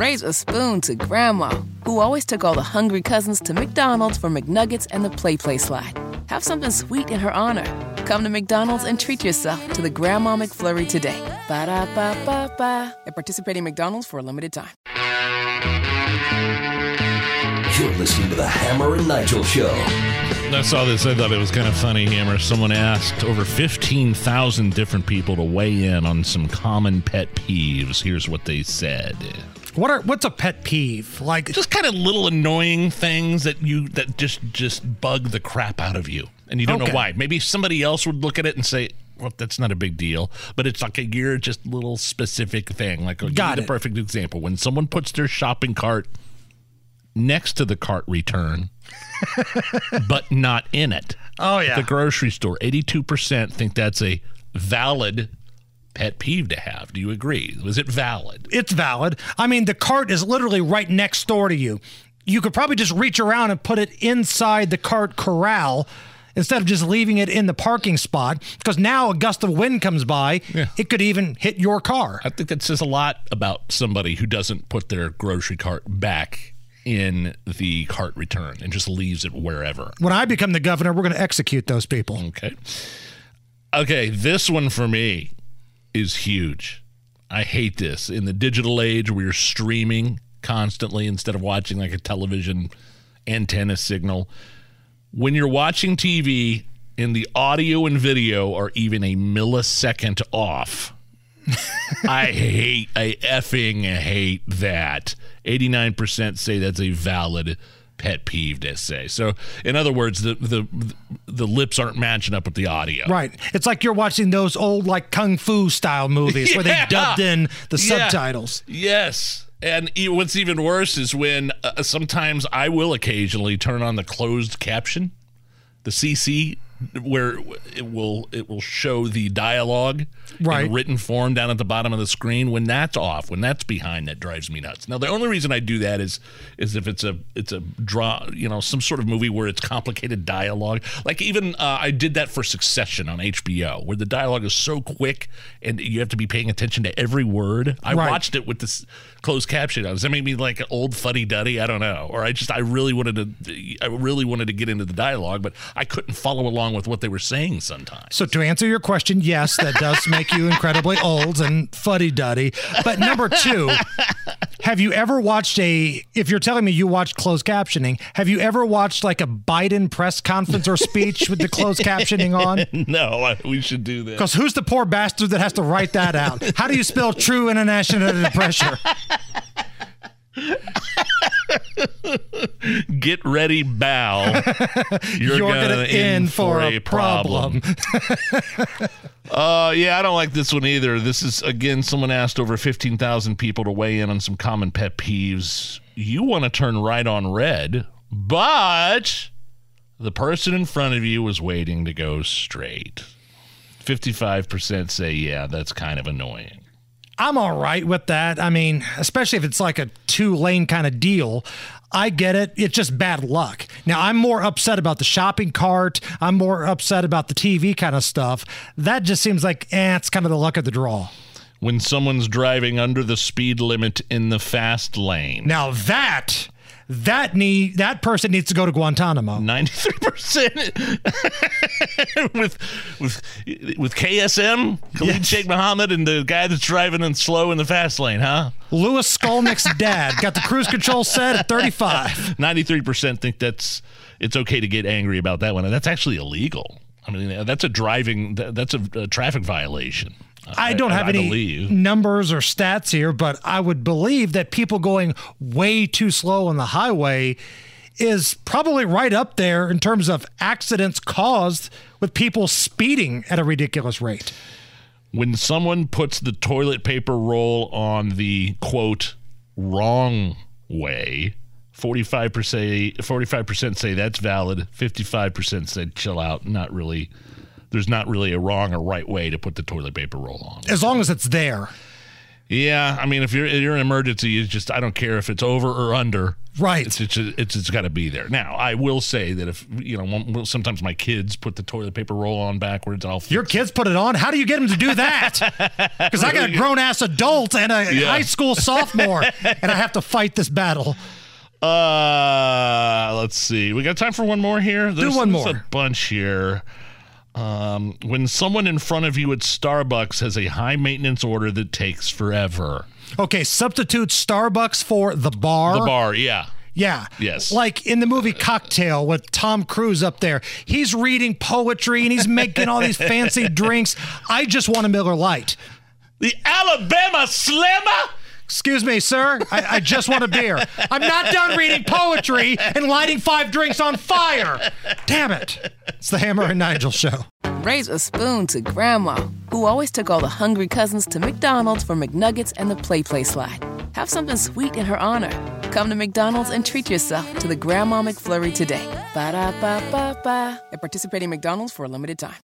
raise a spoon to Grandma, who always took all the hungry cousins to McDonald's for McNuggets and the PlayPlace slide. Have something sweet in her honor. Come to McDonald's and treat yourself to the Grandma McFlurry today. Ba da ba ba ba. At participating McDonald's for a limited time. You're listening to the Hammer and Nigel Show. I saw this. I thought it was kind of funny, Hammer. Someone asked over 15,000 different people to weigh in on some common pet peeves. Here's what they said. What are what's a pet peeve? Like Just kind of little annoying things that you that just just bug the crap out of you, and you don't Okay. know why. Maybe somebody else would look at it and say, "Well, that's not a big deal," but it's like a you're just little specific thing. Like, I'll give Got you the perfect example when someone puts their shopping cart next to the cart return, but not in it. Oh yeah. the grocery store. 82% think that's a valid pet peeve to have. Do you agree? Was it valid? it's valid. I mean, the cart is literally right next door to you. You could probably just reach around and put it inside the cart corral instead of just leaving it in the parking spot because now a gust of wind comes by, Yeah. it could even hit your car. I think that says a lot about somebody who doesn't put their grocery cart back in the cart return and just leaves it wherever. When I become the governor, we're going to execute those people. Okay. Okay, this one for me is huge. I hate this. In the digital age where you're streaming constantly instead of watching like a television antenna signal, when you're watching TV and the audio and video are even a millisecond off, I hate, I effing hate that. 89% say that's a valid pet peeve to say. So, in other words, the the the lips aren't matching up with the audio. Right. It's like you're watching those old like kung fu style movies where they dubbed in the Yeah. subtitles. Yes. And what's even worse is when uh, sometimes I will occasionally turn on the closed caption, the CC, where it will it will show the dialogue Right. in written form down at the bottom of the screen. When that's off, when that's behind, that drives me nuts. Now the only reason I do that is is if it's a it's a draw, you know, some sort of movie where it's complicated dialogue. Like even uh, I did that for Succession on HBO, where the dialogue is so quick and you have to be paying attention to every word. I Right. watched it with this closed caption. Does that make me like an old fuddy duddy? I don't know. Or I just I really wanted to I really wanted to get into the dialogue, but I couldn't follow along with what they were saying sometimes. So to answer your question, yes, that does make you incredibly old and fuddy duddy. But number two, have you ever watched a? If you're telling me you watched closed captioning, have you ever watched like a Biden press conference or speech with the closed captioning on? no, we should do that. Because who's the poor bastard that has to write that out? How do you spell true international pressure? Get ready, bow. You're, You're gonna, gonna in for a problem. uh, yeah, I don't like this one either. This is again, someone asked over fifteen thousand people to weigh in on some common pet peeves. You want to turn right on red, but the person in front of you was waiting to go straight. Fifty-five percent say, yeah, that's kind of annoying. I'm all right with that. I mean, especially if it's like a two lane kind of deal. I get it. It's just bad luck. Now, I'm more upset about the shopping cart. I'm more upset about the TV kind of stuff. That just seems like, eh, it's kind of the luck of the draw. When someone's driving under the speed limit in the fast lane. Now, that, that need, that person needs to go to Guantanamo. Ninety-three percent with with with KSM, Khalid Yes. Sheikh Mohammed, and the guy that's driving and slow in the fast lane, huh? Lewis Skolnick's dad got the cruise control set at 35. Ninety-three percent think that's it's okay to get angry about that one, and that's actually illegal. I mean, that's a driving that's a, a traffic violation. I don't have I any believe. numbers or stats here, but I would believe that people going way too slow on the highway is probably right up there in terms of accidents caused with people speeding at a ridiculous rate. when someone puts the toilet paper roll on the quote wrong way 45% 45% say that's valid 55% said chill out not really there's not really a wrong or right way to put the toilet paper roll on As long as it's there. Yeah, I mean, if you're you're an emergency, you just I don't care if it's over or under. Right. It's it's it's, it's got to be there. Now, I will say that if you know, sometimes my kids put the toilet paper roll on backwards. I'll Your kids put it on. How do you get them to do that? Because I got a grown ass adult and a Yeah. high school sophomore, and I have to fight this battle. Uh, let's see. We got time for one more here. There's, one there's more. a bunch here. Um, when someone in front of you at Starbucks has a high maintenance order that takes forever. Okay, substitute Starbucks for the bar. The bar, yeah. Yeah. Yes. Like in the movie Cocktail with Tom Cruise up there. He's reading poetry and he's making all these fancy drinks. I just want a Miller Lite. The Alabama Slammer. Excuse me, sir. I, I just want a beer. I'm not done reading poetry and lighting five drinks on fire. Damn it. It's the Hammer and Nigel show. Raise a spoon to Grandma, who always took all the hungry cousins to McDonald's for McNuggets and the PlayPlace slide. Have something sweet in her honor. Come to McDonald's and treat yourself to the Grandma McFlurry today. Ba da ba ba ba. At participating McDonald's for a limited time.